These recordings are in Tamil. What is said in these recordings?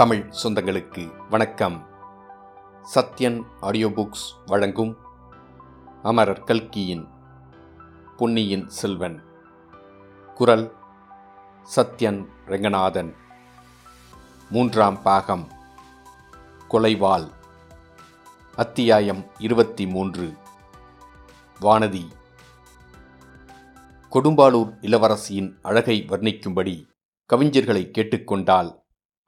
தமிழ் சொந்தங்களுக்கு வணக்கம். சத்யன் ஆடியோ புக்ஸ் வழங்கும் அமரர் கல்கியின் பொன்னியின் செல்வன். குரல் சத்யன் ரெங்கநாதன். மூன்றாம் பாகம். கொலைவாள். அத்தியாயம் இருபத்தி மூன்று வானதி. கொடும்பாளூர் இளவரசியின் அழகை வர்ணிக்கும்படி கவிஞர்களை கேட்டுக்கொண்டால்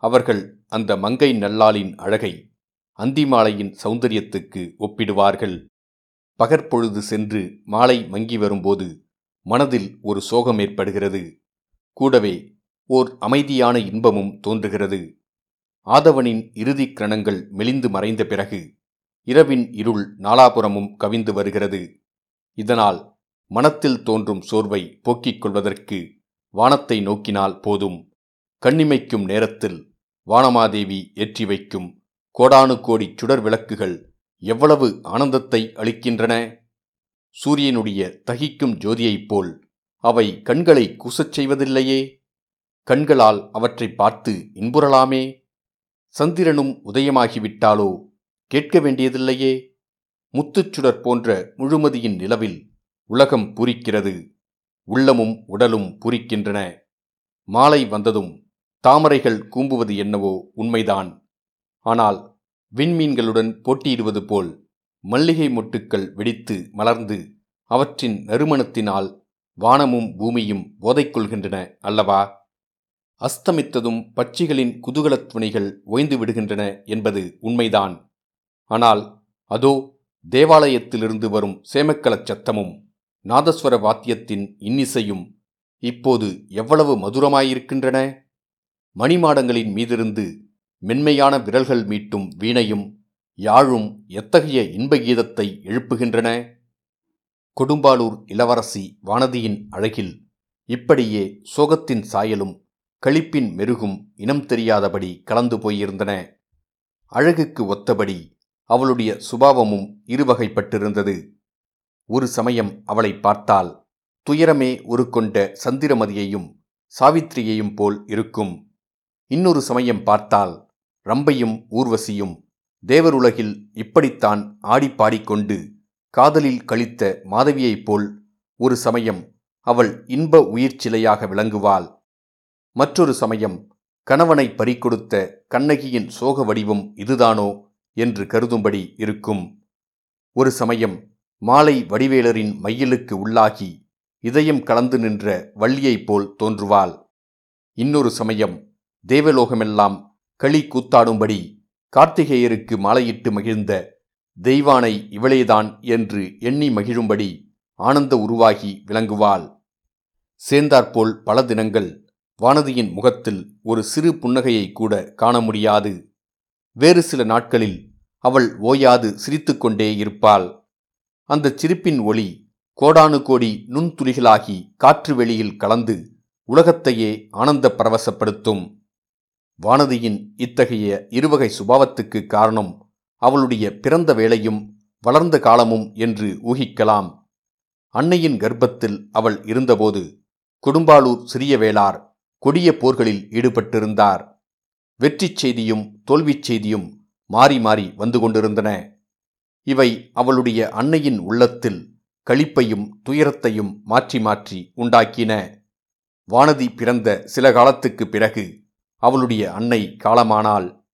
அவர்கள் அந்த மங்கை நல்லாளின் அழகை அந்திமாலையின் சௌந்தரியத்துக்கு ஒப்பிடுவார்கள். பகற்பொழுது சென்று மாலை மங்கி வரும்போது மனதில் ஒரு சோகம் ஏற்படுகிறது. கூடவே ஓர் அமைதியான இன்பமும் தோன்றுகிறது. ஆதவனின் இறுதிக் கிரணங்கள் மெலிந்து மறைந்த பிறகு இரவின் இருள் நாலாபுறமும் கவிந்து வருகிறது. இதனால் மனத்தில் தோன்றும் சோர்வை போக்கிக் கொள்வதற்கு வானத்தை நோக்கினால் போதும். கண்ணிமைக்கும் நேரத்தில் வானமாதேவி ஏற்றி வைக்கும் கோடானு கோடி சுடர் விளக்குகள் எவ்வளவு ஆனந்தத்தை அளிக்கின்றன? சூரியனுடைய தகிக்கும் ஜோதியைப் போல் அவை கண்களை கூசச் செய்வதில்லையே? கண்களால் அவற்றை பார்த்து இன்புறலாமே? சந்திரனும் உதயமாகிவிட்டாலோ? கேட்க வேண்டியதில்லையே? முத்துச்சுடர் போன்ற முழுமதியின் நிலவில் உலகம் பூரிக்கிறது. உள்ளமும் உடலும் பூரிக்கின்றன. மாலை வந்ததும் தாமரைகள் கூம்புவது என்னவோ உண்மைதான். ஆனால் விண்மீன்களுடன் போட்டியிடுவது போல் மல்லிகை மொட்டுக்கள் வெடித்து மலர்ந்து அவற்றின் நறுமணத்தினால் வானமும் பூமியும் போதைக்கொள்கின்றன அல்லவா? அஸ்தமித்ததும் பட்சிகளின் குதூகலத் துணைகள் ஓய்ந்து விடுகின்றன என்பது உண்மைதான். ஆனால் அதோ தேவாலயத்திலிருந்து வரும் சேமக்கலச் சத்தமும் நாதஸ்வர வாத்தியத்தின் இன்னிசையும் இப்போது எவ்வளவு மதுரமாயிருக்கின்றன? மணிமாடங்களின் மீதிருந்து மென்மையான விரல்கள் மீட்டும் வீணையும் யாழும் எத்தகைய இன்ப கீதத்தை எழுப்புகின்றன? கொடும்பாளூர் இளவரசி வானதியின் அழகில் இப்படியே சோகத்தின் சாயலும் களிப்பின் மெருகும் இனம் தெரியாதபடி கலந்து போயிருந்தன. அழகுக்கு ஒத்தபடி அவளுடைய சுபாவமும் இருவகைப்பட்டிருந்தது. ஒரு சமயம் அவளை பார்த்தால் துயரமே உருக்கொண்ட சந்திரமதியையும் சாவித்திரியையும் போல் இருக்கும். இன்னொரு சமயம் பார்த்தால் ரம்பையும் ஊர்வசியும் தேவருலகில் இப்படித்தான் ஆடிப்பாடிக்கொண்டு காதலில் கழித்த மாதவியைப் போல் ஒரு சமயம் அவள் இன்ப உயிர் சிலையாக விளங்குவாள். மற்றொரு சமயம் கணவனை பறிகொடுத்த கண்ணகியின் சோக வடிவம் இதுதானோ என்று கருதும்படி இருக்கும். ஒரு சமயம் மாலை வடிவேலரின் மையலுக்கு உள்ளாகி இதயம் கலந்து நின்ற வள்ளியைப் போல் தோன்றுவாள். இன்னொரு சமயம் தேவலோகமெல்லாம் களி கூத்தாடும்படி கார்த்திகேயருக்கு மாலையிட்டு மகிழ்ந்த தெய்வானை இவளேதான் என்று எண்ணி மகிழும்படி ஆனந்த உருவாகி விளங்குவாள். சேர்ந்தாற்போல் பல தினங்கள் வானதியின் முகத்தில் ஒரு சிறு புன்னகையை கூட காண முடியாது. வேறு சில நாட்களில் அவள் ஓயாது சிரித்துக்கொண்டே இருப்பாள். அந்த சிரிப்பின் ஒளி கோடானு கோடி நுண்துளிகளாகி காற்று வெளியில் கலந்து உலகத்தையே ஆனந்த பரவசப்படுத்தும். வானதியின் இத்தகைய இருவகை சுபாவத்துக்கு காரணம் அவளுடைய பிறந்த வேளையும் வளர்ந்த காலமும் என்று ஊகிக்கலாம். அன்னையின் கர்ப்பத்தில் அவள் இருந்தபோது கொடும்பாளூர் சிறிய வேளார் கொடிய போர்களில் ஈடுபட்டிருந்தார். வெற்றிச் செய்தியும் தோல்விச் செய்தியும் மாறி மாறி வந்து கொண்டிருந்தன. இவை அவளுடைய அன்னையின் உள்ளத்தில் களிப்பையும் துயரத்தையும் மாற்றி மாற்றி உண்டாக்கின. வானதி பிறந்த சில காலத்துக்கு பிறகு அவளுடைய அன்னை காலமானால்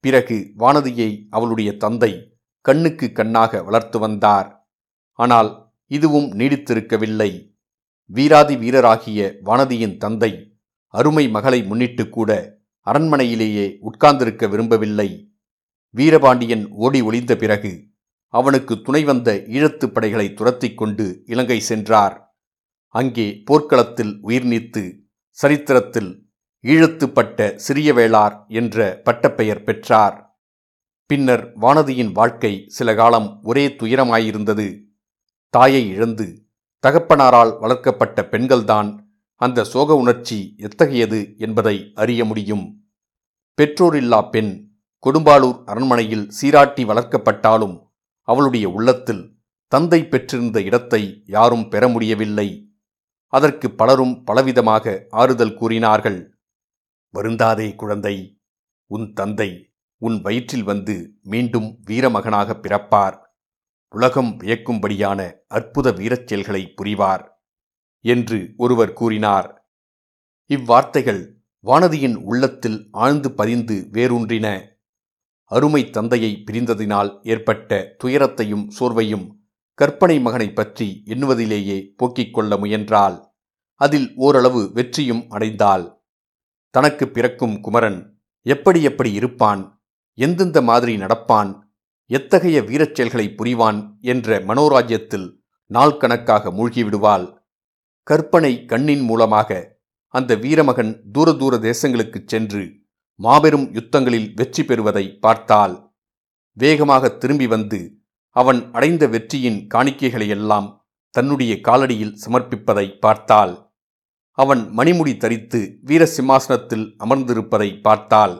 பிறகு வானதியை அவளுடைய தந்தை கண்ணுக்கு கண்ணாக வளர்த்து வந்தார். ஆனால் இதுவும் நீடித்திருக்கவில்லை. வீராதி வீரராகிய வானதியின் தந்தை அருமை மகளை முன்னிட்டு கூட அரண்மனையிலேயே உட்கார்ந்திருக்க விரும்பவில்லை. வீரபாண்டியன் ஓடி ஒளிந்த பிறகு அவனுக்கு துணை வந்த ஈழத்துப் படைகளை துரத்திக் கொண்டு இலங்கை சென்றார். அங்கே போர்க்களத்தில் உயிர் நீத்து சரித்திரத்தில் ஈழத்துப்பட்ட சிறிய வேளார் என்ற பட்டப்பெயர் பெற்றார். பின்னர் வானதியின் வாழ்க்கை சில காலம் ஒரே துயரமாயிருந்தது. தாயை இழந்து தகப்பனாரால் வளர்க்கப்பட்ட பெண்கள்தான் அந்த சோக உணர்ச்சி எத்தகையது என்பதை அறிய முடியும். பெற்றோரில்லா பெண் கொடும்பாளூர் அரண்மனையில் சீராட்டி வளர்க்கப்பட்டாலும் அவளுடைய உள்ளத்தில் தந்தை பெற்றிருந்த இடத்தை யாரும் பெற முடியவில்லை. அதற்கு பலரும் பலவிதமாக ஆறுதல் கூறினார்கள். வருந்தாதே குழந்தை உன் தந்தை உன் வயிற்றில் வந்து மீண்டும் வீரமகனாக பிறப்பார். உலகம் வியக்கும்படியான அற்புத வீரச் செயல்களை புரிவார் என்று ஒருவர் கூறினார். இவ்வார்த்தைகள் வானதியின் உள்ளத்தில் ஆழ்ந்து பதிந்து வேரூன்றின. அருமை தந்தையை பிரிந்ததினால் ஏற்பட்ட துயரத்தையும் சோர்வையும் கற்பனை மகனைப் பற்றி எண்ணுவதிலேயே போக்கிக் கொள்ள முயன்றாள். அதில் ஓரளவு வெற்றியும் அடைந்தாள். தனக்கு பிறக்கும் குமரன் எப்படி எப்படி இருப்பான் எந்தெந்த மாதிரி நடப்பான் எத்தகைய வீரச் செயல்களை புரிவான் என்ற மனோராஜ்யத்தில் நாள் கணக்காக மூழ்கிவிடுவாள். கற்பனை கண்ணின் மூலமாக அந்த வீரமகன் தூர தூர தேசங்களுக்குச் சென்று மாபெரும் யுத்தங்களில் வெற்றி பெறுவதை பார்த்தால் வேகமாக திரும்பி வந்து அவன் அடைந்த வெற்றியின் காணிக்கைகளையெல்லாம் தன்னுடைய காலடியில் சமர்ப்பிப்பதை பார்த்தாள். அவன் மணிமுடி தரித்து வீர சிம்மாசனத்தில் அமர்ந்திருப்பதை பார்த்தால்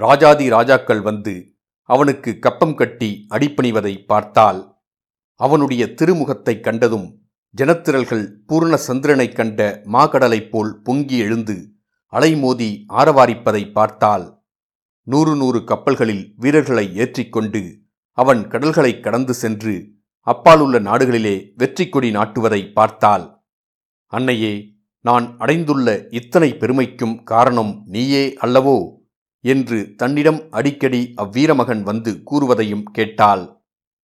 ராஜாதி ராஜாக்கள் வந்து அவனுக்கு கப்பம் கட்டி அடிப்பணிவதை பார்த்தால் அவனுடைய திருமுகத்தைக் கண்டதும் ஜனத்திரல்கள் பூர்ண சந்திரனைக் கண்ட மாகடலைப் போல் பொங்கி எழுந்து அலைமோதி ஆரவாரிப்பதை பார்த்தால் நூறு நூறு கப்பல்களில் வீரர்களை ஏற்றிக்கொண்டு அவன் கடல்களை கடந்து சென்று அப்பாலுள்ள நாடுகளிலே வெற்றி கொடி நாட்டுவதை பார்த்தால் அன்னையே நான் அடைந்துள்ள இத்தனை பெருமைக்கும் காரணம் நீயே அல்லவோ? என்று தன்னிடம் அடிக்கடி அவ்வீரமகன் வந்து கூறுவதையும் கேட்டாள்.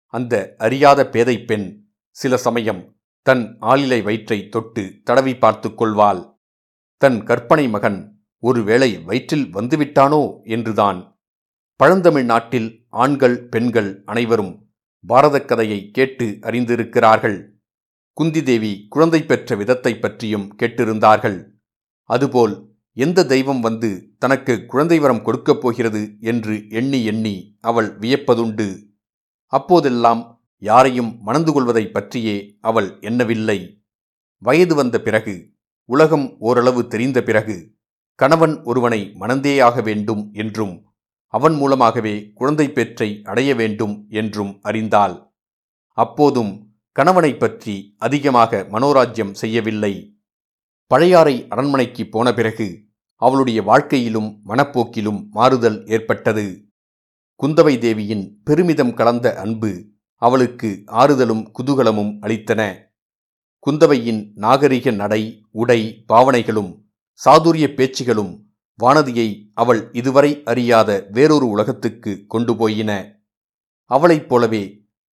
அந்த அறியாத பேதை பெண் சில சமயம் தன் ஆளிலை வயிற்றை தொட்டு தடவி பார்த்து கொள்வாள். தன் கற்பனை மகன் ஒருவேளை வயிற்றில் வந்துவிட்டானோ? என்றுதான். பழந்தமிழ் நாட்டில் ஆண்கள் பெண்கள் அனைவரும் பாரதக் கதையை கேட்டு அறிந்திருக்கிறார்கள். குந்தி தேவி குழந்தை பெற்ற விதத்தை பற்றியும் கேட்டிருந்தார்கள். அதுபோல் எந்த தெய்வம் வந்து தனக்கு குழந்தை வரம் கொடுக்கப் போகிறது என்று எண்ணி எண்ணி அவள் வியப்பதுண்டு. அப்போதெல்லாம் யாரையும் மணந்து கொள்வதை பற்றியே அவள் எண்ணவில்லை. வயது வந்த பிறகு உலகம் ஓரளவு தெரிந்த பிறகு கணவன் ஒருவனை மணந்தேயாக வேண்டும் என்றும் அவன் மூலமாகவே குழந்தை பெற்றை அடைய வேண்டும் என்றும் அறிந்தாள். அப்போதும் கணவனை பற்றி அதிகமாக மனோராஜ்யம் செய்யவில்லை. பழையாறை அரண்மனைக்கு போன பிறகு அவளுடைய வாழ்க்கையிலும் மனப்போக்கிலும் மாறுதல் ஏற்பட்டது. குந்தவை தேவியின் பெருமிதம் கலந்த அன்பு அவளுக்கு ஆறுதலும் குதூகலமும் அளித்தன. குந்தவையின் நாகரிக நடை உடை பாவனைகளும் சாதுரிய பேச்சுகளும் வானதியை அவள் இதுவரை அறியாத வேறொரு உலகத்துக்கு கொண்டு போயின. அவளைப் போலவே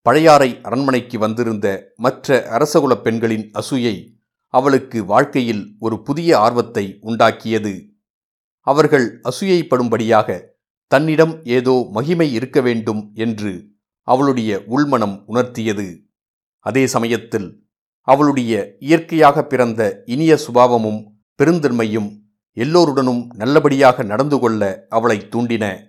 பழையாறை அரண்மனைக்கு வந்திருந்த மற்ற அரசகுலப் பெண்களின் அசூயை அவளுக்கு வாழ்க்கையில் ஒரு புதிய ஆர்வத்தை உண்டாக்கியது. அவர்கள் அசூயைப்படும்படியாக தன்னிடம் ஏதோ மகிமை இருக்க வேண்டும் என்று அவளுடைய உள்மனம் உணர்த்தியது. அதே சமயத்தில் அவளுடைய இயற்கையாக பிறந்த இனிய சுபாவமும் பெருந்தன்மையும் எல்லோருடனும் நல்லபடியாக நடந்து கொள்ள அவளை தூண்டின.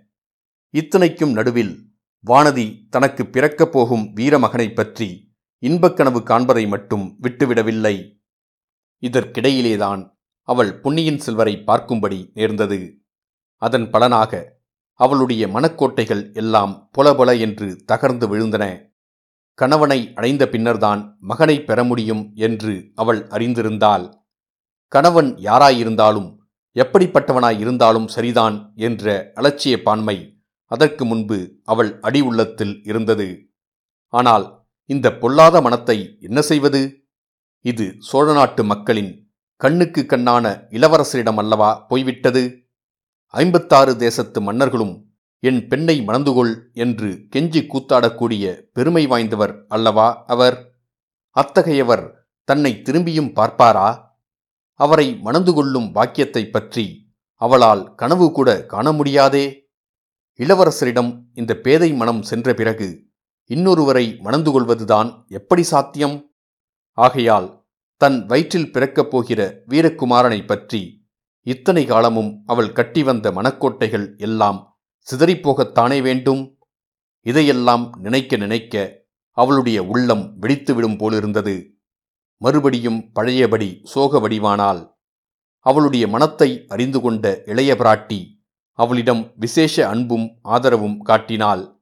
இத்தனைக்கும் நடுவில் வானதி தனக்கு பிறக்கப் போகும் வீரமகனைப் பற்றி இன்பக்கனவு காண்பதை மட்டும் விட்டுவிடவில்லை. இதற்கிடையிலேதான் அவள் பொன்னியின் செல்வரை பார்க்கும்படி நேர்ந்தது. அதன் பலனாக அவளுடைய மனக்கோட்டைகள் எல்லாம் பொலபொல என்று தகர்ந்து விழுந்தன. கணவனை அடைந்த பின்னர்தான் மகனை பெற முடியும் என்று அவள் அறிந்திருந்தாள். கணவன் யாராயிருந்தாலும் எப்படிப்பட்டவனாயிருந்தாலும் சரிதான் என்ற அலட்சிய பான்மை அதற்கு முன்பு அவள் அடி உள்ளத்தில் இருந்தது. ஆனால் இந்த பொல்லாத மனத்தை என்ன செய்வது? இது சோழ நாட்டு மக்களின் கண்ணுக்கு கண்ணான இளவரசரிடம் அல்லவா போய்விட்டது? ஐம்பத்தாறு தேசத்து மன்னர்களும் என் பெண்ணை மணந்துகொள் என்று கெஞ்சி கூத்தாடக்கூடிய பெருமை வாய்ந்தவர் அல்லவா அவர்? அத்தகையவர் தன்னை திரும்பியும் பார்ப்பாரா? அவரை மணந்து கொள்ளும் பாக்கியத்தைப் பற்றி அவளால் கனவு கூட காண முடியாதே. இளவரசரிடம் இந்த பேதை மனம் சென்ற பிறகு இன்னொருவரை மணந்து கொள்வதுதான் எப்படி சாத்தியம்? ஆகையால் தன் வயிற்றில் பிறக்கப் போகிற வீரகுமாரனைப் பற்றி இத்தனை காலமும் அவள் கட்டி வந்த மனக்கோட்டைகள் எல்லாம் சிதறிப்போகத்தானே வேண்டும்? இதையெல்லாம் நினைக்க நினைக்க அவளுடைய உள்ளம் வெடித்துவிடும் போலிருந்தது. மறுபடியும் பழையபடி சோக வடிவானால் அவளுடைய மனத்தை அறிந்து கொண்ட இளைய பிராட்டி அவளிடம் விசேஷ அன்பும் ஆதரவும் காட்டினாள்.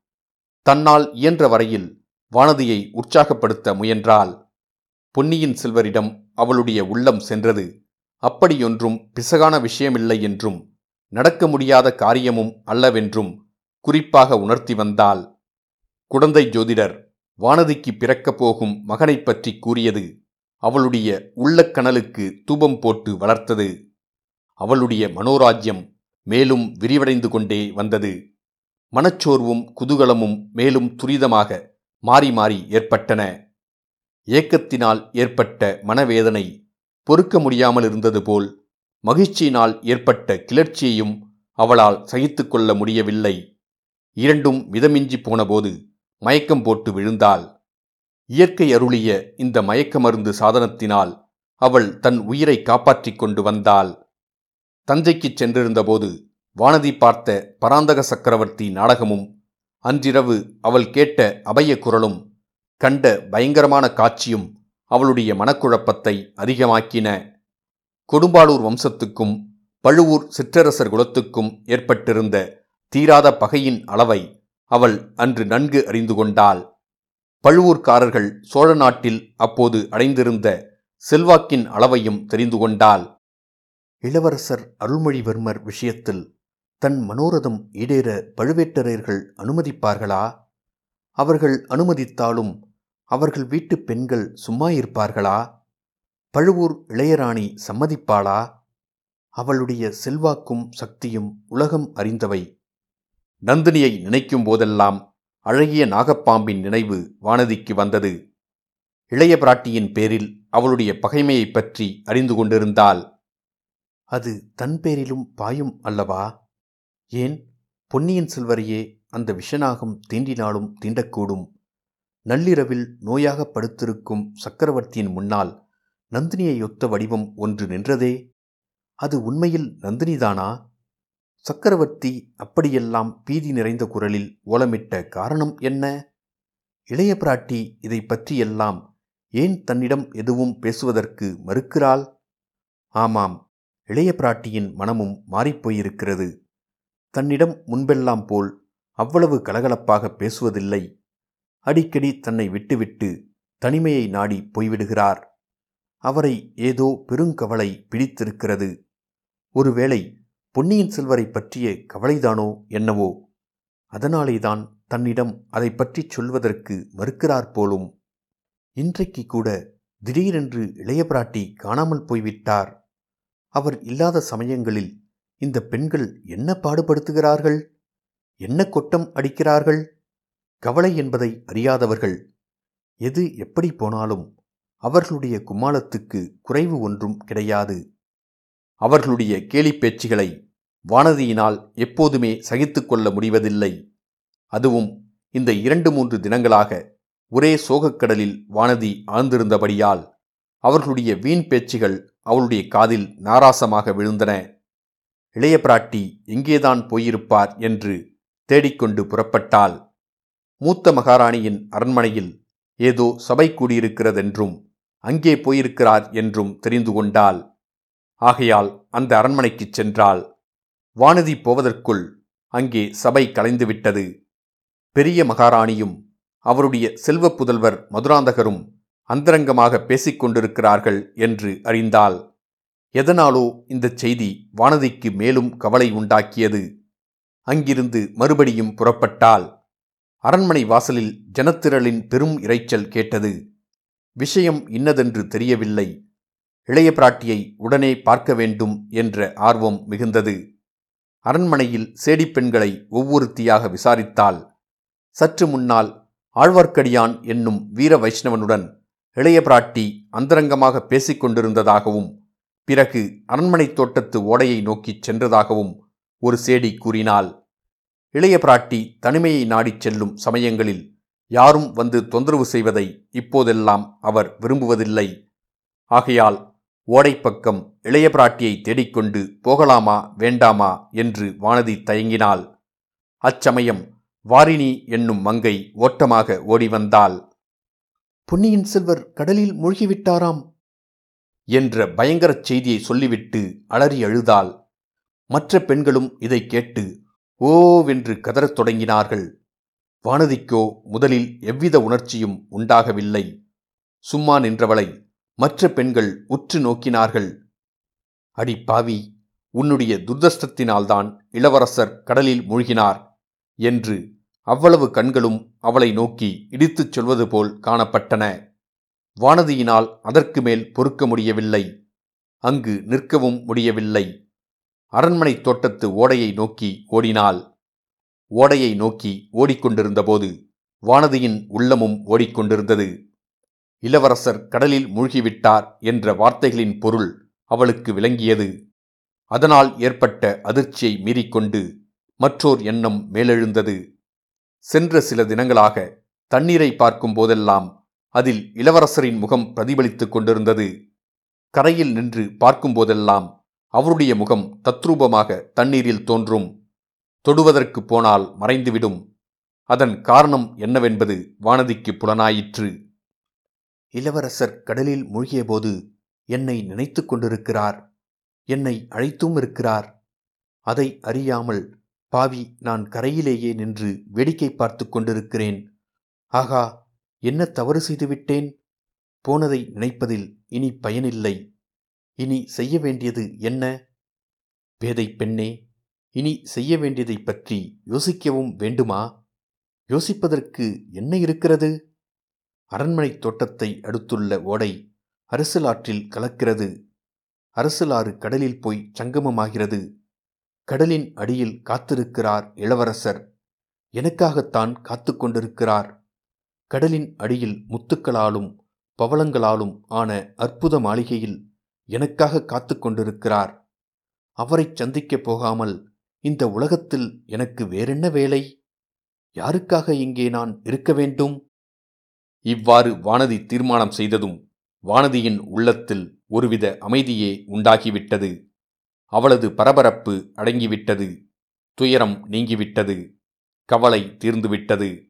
தன்னால் இயன்ற வரையில் வானதியை உற்சாகப்படுத்த முயன்றாள். பொன்னியின் செல்வரிடம் அவளுடைய உள்ளம் சென்றது. அப்படியொன்றும் பிசகான விஷயமில்லை என்றும் நடக்க முடியாத காரியமும் அல்லவென்றும் குறிப்பாக உணர்த்தி வந்தாள். குடந்தை ஜோதிடர் வானதிக்கு பிறக்கப் போகும் மகனைப் பற்றி கூறியது அவளுடைய உள்ளக்கணலுக்கு தூபம் போட்டு வளர்த்தது. அவளுடைய மனோராஜ்யம் மேலும் விரிவடைந்து கொண்டே வந்தது. மனச்சோர்வும் குதூகலமும் மேலும் துரிதமாக மாறி மாறி ஏற்பட்டன. ஏக்கத்தினால் ஏற்பட்ட மனவேதனை பொறுக்க முடியாமல் இருந்தது போல் மகிழ்ச்சியினால் ஏற்பட்ட கிளர்ச்சியையும் அவளால் சகித்து கொள்ள முடியவில்லை. இரண்டும் மிதமிஞ்சி போனபோது மயக்கம் போட்டு விழுந்தாள். இயற்கை அருளிய இந்த மயக்க மருந்து சாதனத்தினால் அவள் தன் உயிரை காப்பாற்றிக் கொண்டு வந்தாள். தஞ்சைக்குச் சென்றிருந்தபோது வானதி பார்த்த பராந்தக சக்கரவர்த்தி நாடகமும் அன்றிரவு அவள் கேட்ட அபய குரலும் கண்ட பயங்கரமான காட்சியும் அவளுடைய மனக்குழப்பத்தை அதிகமாக்கின. கொடும்பாளூர் வம்சத்துக்கும் பழுவூர் சிற்றரசர் குலத்துக்கும் ஏற்பட்டிருந்த தீராத பகையின் அளவை அவள் அன்று நன்கு அறிந்து கொண்டாள். பழுவூர்காரர்கள் சோழ நாட்டில் அப்போது அடைந்திருந்த செல்வாக்கின் அளவையும் தெரிந்து கொண்டாள். இளவரசர் அருள்மொழிவர்மர் விஷயத்தில் தன் மனோரதம் ஈடேற பழுவேட்டரையர்கள் அனுமதிப்பார்களா? அவர்கள் அனுமதித்தாலும் அவர்கள் வீட்டு பெண்கள் சும்மா இருப்பார்களா? பழுவூர் இளையராணி சம்மதிப்பாளா? அவளுடைய செல்வாக்கும் சக்தியும் உலகம் அறிந்தவை. நந்தினியை நினைக்கும் போதெல்லாம் அழகிய நாகப்பாம்பின் நினைவு வானதிக்கு வந்தது. இளைய பிராட்டியின் பேரில் அவளுடைய பகைமையைப் பற்றி அறிந்து கொண்டிருந்தால் அது தன் பேரிலும் பாயும் அல்லவா? ஏன்? பொன்னியின் செல்வரையே அந்த விஷநாகம் தீண்டினாலும் தீண்டக்கூடும். நள்ளிரவில் நோயாக படுத்திருக்கும் சக்கரவர்த்தியின் முன்னால் நந்தினியை ஒத்த வடிவம் ஒன்று நின்றதே? அது உண்மையில் நந்தினிதானா? சக்கரவர்த்தி அப்படியெல்லாம் பீதி நிறைந்த குரலில் ஓலமிட்ட காரணம் என்ன? இளைய பிராட்டி இதை பற்றியெல்லாம் ஏன் தன்னிடம் எதுவும் பேசுவதற்கு மறுக்கிறாள்? ஆமாம் இளைய பிராட்டியின் மனமும் மாறிப்போயிருக்கிறது. தன்னிடம் முன்பெல்லாம் போல் அவ்வளவு கலகலப்பாக பேசுவதில்லை. அடிக்கடி தன்னை விட்டுவிட்டு தனிமையை நாடி போய்விடுகிறார். அவரை ஏதோ பெருங்கவலை பிடித்திருக்கிறது. ஒருவேளை பொன்னியின் செல்வரை பற்றிய கவலைதானோ என்னவோ? அதனாலேதான் தன்னிடம் அதை பற்றி சொல்வதற்கு மறுக்கிறார் போலும். இன்றைக்கு கூட திடீரென்று இளைய பிராட்டி காணாமல் போய்விட்டார். அவர் இல்லாத சமயங்களில் இந்த பெண்கள் என்ன பாடுபடுத்துகிறார்கள்? என்ன கொட்டம் அடிக்கிறார்கள்? கவலை என்பதை அறியாதவர்கள். எது எப்படி போனாலும் அவர்களுடைய குமாலத்துக்கு குறைவு ஒன்றும் கிடையாது. அவர்களுடைய கேலி பேச்சுகளை வானதியினால் எப்போதுமே சகித்து கொள்ள முடிவதில்லை. அதுவும் இந்த இரண்டு மூன்று தினங்களாக ஒரே சோகக்கடலில் வானதி ஆழ்ந்திருந்தபடியால் அவர்களுடைய வீண் பேச்சுகள் அவளுடைய காதில் நாராசமாக விழுந்தன. இளைய பிராட்டி எங்கேதான் போயிருப்பார்? என்று தேடிக்கொண்டு புறப்பட்டாள். மூத்த மகாராணியின் அரண்மனையில் ஏதோ சபை கூடியிருக்கிறதென்றும் அங்கே போயிருக்கிறார் என்றும் தெரிந்து கொண்டாள். ஆகையால் அந்த அரண்மனைக்குச் சென்றாள். வானதி போவதற்குள் அங்கே சபை கலைந்துவிட்டது பெரிய மகாராணியும் அவருடைய செல்வ புதல்வர் மதுராந்தகரும் அந்தரங்கமாக பேசிக் கொண்டிருக்கிறார்கள் என்று அறிந்தாள் எதனாலோ இந்த செய்தி வானதிக்கு மேலும் கவலை உண்டாக்கியது? அங்கிருந்து மறுபடியும் புறப்பட்டால்? அரண்மனை வாசலில் ஜனத்திரளின் பெரும் இரைச்சல் கேட்டது. விஷயம் இன்னதென்று தெரியவில்லை. இளைய பிராட்டியை உடனே பார்க்க வேண்டும் என்ற ஆர்வம் மிகுந்தது. அரண்மனையில் சேடிப்பெண்களை ஒவ்வொருத்தியாக விசாரித்தாள் சற்று முன்னால் ஆழ்வார்க்கடியான் என்னும் வீர வைஷ்ணவனுடன் இளைய பிராட்டி அந்தரங்கமாக பேசிக்கொண்டிருந்ததாகவும் பிறகு அரண்மனை தோட்டத்து ஓடையை நோக்கிச் சென்றதாகவும் ஒரு சேடி கூறினாள். இளைய பிராட்டி தனிமையை நாடிச் செல்லும் சமயங்களில் யாரும் வந்து தொந்தரவு செய்வதை இப்போதெல்லாம் அவர் விரும்புவதில்லை. ஆகையால் ஓடைப்பக்கம் இளைய பிராட்டியை தேடிக்கொண்டு போகலாமா வேண்டாமா என்று வானதி தயங்கினாள். அச்சமயம் வாரிணி என்னும் மங்கை ஓட்டமாக ஓடி வந்தாள் பொன்னியின் செல்வர் கடலில் மூழ்கிவிட்டாராம் என்ற பயங்கரச் செய்தியை சொல்லிவிட்டு அலறி அழுதாள். மற்ற பெண்களும் இதை கேட்டு ஓவென்று கதறத் தொடங்கினார்கள். வானதிக்கோ முதலில் எவ்வித உணர்ச்சியும் உண்டாகவில்லை. சும்மா நின்றவளை. மற்ற பெண்கள் உற்று நோக்கினார்கள். அடி பாவி உன்னுடைய துர்தஷ்டத்தினால்தான் இளவரசர் கடலில் மூழ்கினார் என்று அவ்வளவு கண்களும் அவளை நோக்கி இடித்துச் சொல்வது போல் காணப்பட்டன. வானதியினால் அதற்கு மேல் பொறுக்க முடியவில்லை. அங்கு நிற்கவும் முடியவில்லை. அரண்மனை தோட்டத்து ஓடையை நோக்கி ஓடினாள். ஓடையை நோக்கி ஓடிக்கொண்டிருந்தபோது வானதியின் உள்ளமும் ஓடிக்கொண்டிருந்தது. இளவரசர் கடலில் மூழ்கிவிட்டார் என்ற வார்த்தைகளின் பொருள் அவளுக்கு விளங்கியது. அதனால் ஏற்பட்ட அதிர்ச்சியை மீறிக்கொண்டு மற்றோர் எண்ணம் மேலெழுந்தது. சென்ற சில தினங்களாக தண்ணீரை பார்க்கும் போதெல்லாம் அதில் இளவரசரின் முகம் பிரதிபலித்துக் கொண்டிருந்தது. கரையில் நின்று பார்க்கும்போதெல்லாம் அவருடைய முகம் தத்ரூபமாக தண்ணீரில் தோன்றும். தொடுவதற்கு போனால் மறைந்துவிடும். அதன் காரணம் என்னவென்பது வானதிக்கு புலனாயிற்று. இளவரசர் கடலில் மூழ்கியபோது என்னை நினைத்து கொண்டிருக்கிறார். என்னை அழைத்தும் இருக்கிறார். அதை அறியாமல் பாவி நான் கரையிலேயே நின்று வேடிக்கை பார்த்து கொண்டிருக்கிறேன். ஆகா என்ன தவறு செய்துவிட்டேன் போனதை நினைப்பதில் இனி பயனில்லை. இனி செய்ய வேண்டியது என்ன? பேதை பெண்ணே இனி செய்ய வேண்டியதைப் பற்றி யோசிக்கவும் வேண்டுமா? யோசிப்பதற்கு என்ன இருக்கிறது? அரண்மனை தோட்டத்தை அடுத்துள்ள ஓடை அரசலாற்றில் கலக்கிறது. அரசலாறு கடலில் போய் சங்கமமாகிறது. கடலின் அடியில் காத்திருக்கிறார் இளவரசர். எனக்காகத்தான் காத்து கொண்டிருக்கிறார். கடலின் அடியில் முத்துக்களாலும் பவளங்களாலும் ஆன அற்புத மாளிகையில் எனக்காக காத்து கொண்டிருக்கிறார். அவரைச் சந்திக்கப் போகாமல் இந்த உலகத்தில் எனக்கு வேறென்ன வேலை? யாருக்காக இங்கே நான் இருக்க வேண்டும்? இவ்வாறு வானதி தீர்மானம் செய்ததும் வானதியின் உள்ளத்தில் ஒருவித அமைதியே உண்டாகிவிட்டது. அவளது பரபரப்பு அடங்கிவிட்டது. துயரம் நீங்கிவிட்டது. கவலை தீர்ந்துவிட்டது.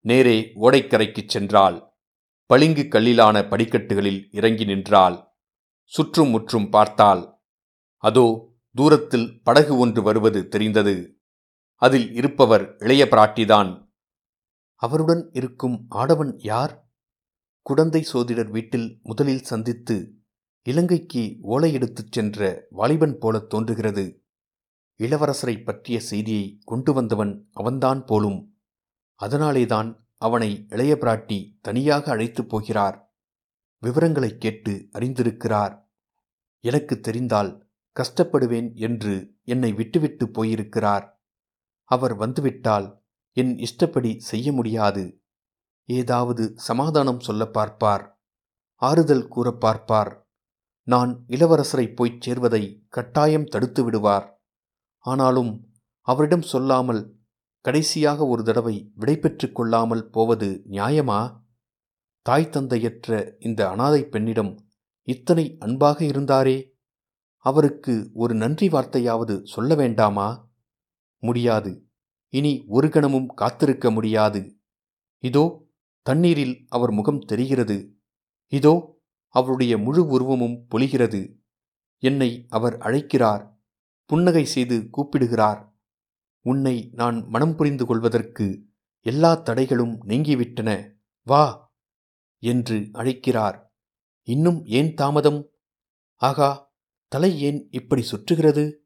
நேரே ஓடைக்கரைக்குச் சென்றாள். பளிங்கு கல்லிலான படிக்கட்டுகளில் இறங்கி நின்றாள். சுற்றும் முற்றும் பார்த்தாள். அதோ தூரத்தில் படகு ஒன்று வருவது தெரிந்தது. அதில் இருப்பவர் இளைய பிராட்டிதான். அவருடன் இருக்கும் ஆடவன் யார்? குடந்தை சோதிடர் வீட்டில் முதலில் சந்தித்து இலங்கைக்கு ஓலை எடுத்துச் சென்ற வாலிபன் போலத் தோன்றுகிறது. இளவரசரை பற்றிய செய்தியை கொண்டு வந்தவன் அவன்தான் போலும். அதனாலேதான் அவனை இளைய பிராட்டி தனியாக அழைத்துப் போகிறார். விவரங்களைக் கேட்டு அறிந்திருக்கிறார். எனக்கு தெரிந்தால் கஷ்டப்படுவேன் என்று என்னை விட்டுவிட்டு போயிருக்கிறார். அவர் வந்துவிட்டால் என் இஷ்டப்படி செய்ய முடியாது. ஏதாவது சமாதானம் சொல்ல பார்ப்பார். ஆறுதல் கூற பார்ப்பார். நான் இளவரசரை போய்ச் சேர்வதை கட்டாயம் தடுத்து விடுவார். ஆனாலும் அவரிடம் சொல்லாமல் கடைசியாக ஒரு தடவை விடைபெற்றுக் கொள்ளாமல் போவது நியாயமா? தாய் தந்தையற்ற இந்த அனாதை பெண்ணிடம் இத்தனை அன்பாக இருந்தாரே அவருக்கு ஒரு நன்றி வார்த்தையாவது சொல்ல வேண்டாமா? முடியாது. இனி ஒரு கணமும் காத்திருக்க முடியாது. இதோ தண்ணீரில் அவர் முகம் தெரிகிறது. இதோ அவருடைய முழு உருவமும் பொழிகிறது. என்னை அவர் அழைக்கிறார். புன்னகை செய்து கூப்பிடுகிறார். உன்னை நான் மனம் புரிந்து கொள்வதற்கு எல்லா தடைகளும் நீங்கிவிட்டன. வா! என்று அழைக்கிறார். இன்னும் ஏன் தாமதம்? ஆகா தலை ஏன் இப்படி சுற்றுகிறது?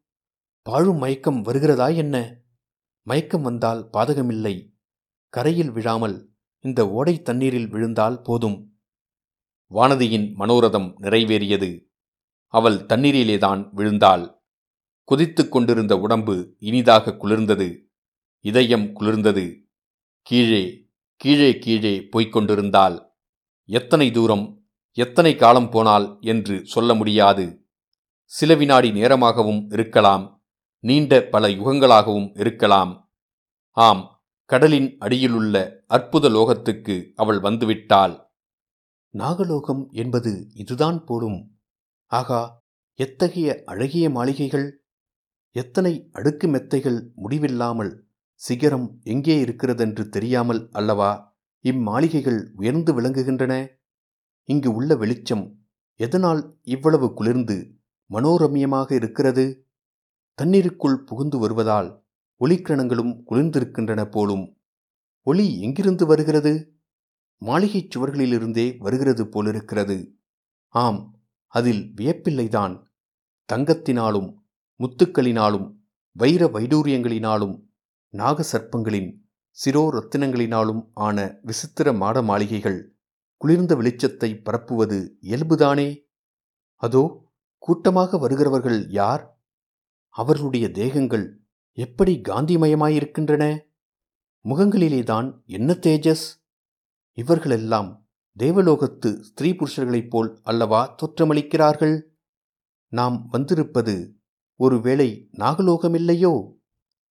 பாழும் மயக்கம் வருகிறதா என்ன? மயக்கம் வந்தால் பாதகமில்லை. கரையில் விழாமல் இந்த ஓடை தண்ணீரில் விழுந்தால் போதும். வானதியின் மனோரதம் நிறைவேறியது. அவள் தண்ணீரிலேதான் விழுந்தாள். குதித்து கொண்டிருந்த உடம்பு இனிதாக குளிர்ந்தது. இதயம் குளிர்ந்தது. கீழே கீழே கீழே போய்க் கொண்டிருந்தாள். எத்தனை தூரம் எத்தனை காலம் போனால் என்று சொல்ல முடியாது. சில வினாடி நேரமாகவும் இருக்கலாம். நீண்ட பல யுகங்களாகவும் இருக்கலாம். ஆம் கடலின் அடியிலுள்ள அற்புத லோகத்துக்கு அவள் வந்துவிட்டாள். நாகலோகம் என்பது இதுதான் போலும். ஆகா எத்தகைய அழகிய மாளிகைகள்? எத்தனை அடுக்கு மெத்தைகள் முடிவில்லாமல் சிகரம் எங்கே இருக்கிறதென்று தெரியாமல் அல்லவா இம்மாளிகைகள் உயர்ந்து விளங்குகின்றன? இங்கு உள்ள வெளிச்சம் எதனால் இவ்வளவு குளிர்ந்து மனோரம்யமாக இருக்கிறது? தண்ணீருக்குள் புகுந்து வருவதால் ஒளிக்கிரணங்களும் குளிர்ந்திருக்கின்றன போலும். ஒளி எங்கிருந்து வருகிறது? மாளிகைச் சுவர்களிலிருந்தே வருகிறது போலிருக்கிறது. ஆம் அதில் வியப்பில்லைதான். தங்கத்தினாலும் முத்துக்களினாலும் வைர வைடூரியங்களினாலும் நாகசர்ப்பங்களின் சிரோ ரத்தினங்களினாலும் ஆன விசித்திர மாட மாளிகைகள் குளிர்ந்த வெளிச்சத்தை பரப்புவது இயல்புதானே? அதோ கூட்டமாக வருகிறவர்கள் யார்? அவர்களுடைய தேகங்கள் எப்படி காந்திமயமாயிருக்கின்றன? முகங்களிலேதான் என்ன தேஜஸ்? இவர்களெல்லாம் தேவலோகத்து ஸ்திரீ புருஷர்களைப் போல் அல்லவா தோற்றமளிக்கிறார்கள்? நாம் வந்திருப்பது ஒருவேளை நாகலோகமில்லையோ?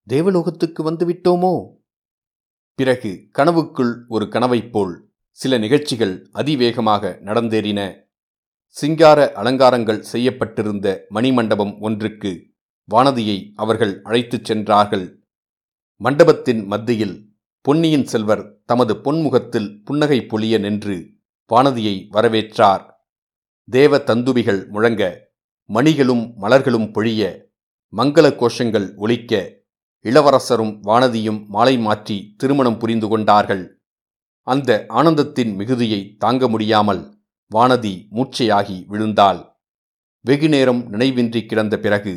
தேவலோகத்துக்கு வந்துவிட்டோமோ? பிறகு கனவுக்குள் ஒரு கனவைப் போல் சில நிகழ்ச்சிகள் அதிவேகமாக நடந்தேறின. சிங்கார அலங்காரங்கள் செய்யப்பட்டிருந்த மணிமண்டபம் ஒன்றுக்கு வானதியை அவர்கள் அழைத்துச் சென்றார்கள். மண்டபத்தின் மத்தியில் பொன்னியின் செல்வர் தமது பொன்முகத்தில் புன்னகை பொலிய நின்று வானதியை வரவேற்றார். தேவ தந்துபிகள் முழங்க மணிகளும் மலர்களும் பொழிய மங்கள கோஷங்கள் ஒலிக்க இளவரசரும் வானதியும் மாலை மாற்றி திருமணம் புரிந்து கொண்டார்கள். அந்த ஆனந்தத்தின் மிகுதியை தாங்க முடியாமல் வானதி மூச்சையாகி விழுந்தாள். வெகுநேரம் நினைவின்றி கிடந்த பிறகு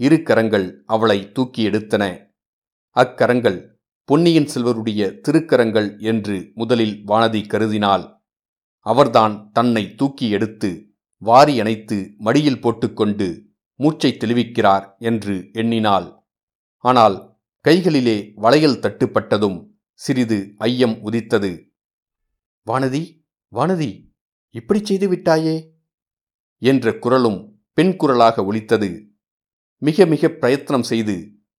இரு கரங்கள் அவளை தூக்கி எடுத்தன. அக்கரங்கள் பொன்னியின் செல்வருடைய திருக்கரங்கள் என்று முதலில் வானதி கருதினாள். அவர்தான் தன்னை தூக்கி எடுத்து வாரி அணைத்து மடியில் போட்டுக்கொண்டு மூச்சை தெளிவிக்கிறார் என்று எண்ணினாள். ஆனால் கைகளிலே வளையல் தட்டுப்பட்டதும் சிறிது ஐயம் உதித்தது. வானதி வானதி இப்படி செய்து விட்டாயே? என்ற குரலும் பெண் குரலாக ஒலித்தது. மிக மிக பிரயத்தனம் செய்து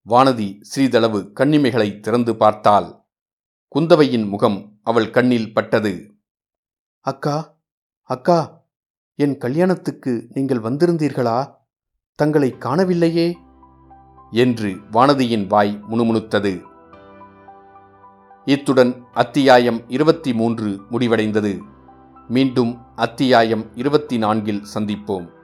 வானதி சிறிதளவு கண்ணிமைகளை திறந்து பார்த்தாள். குந்தவையின் முகம் அவள் கண்ணில் பட்டது. அக்கா அக்கா என் கல்யாணத்துக்கு நீங்கள் வந்திருந்தீர்களா? தங்களை காணவில்லையே. என்று வானதியின் வாய் முணுமுணுத்தது. இத்துடன் அத்தியாயம் இருபத்தி மூன்று முடிவடைந்தது. மீண்டும் அத்தியாயம் இருபத்தி நான்கில் சந்திப்போம்.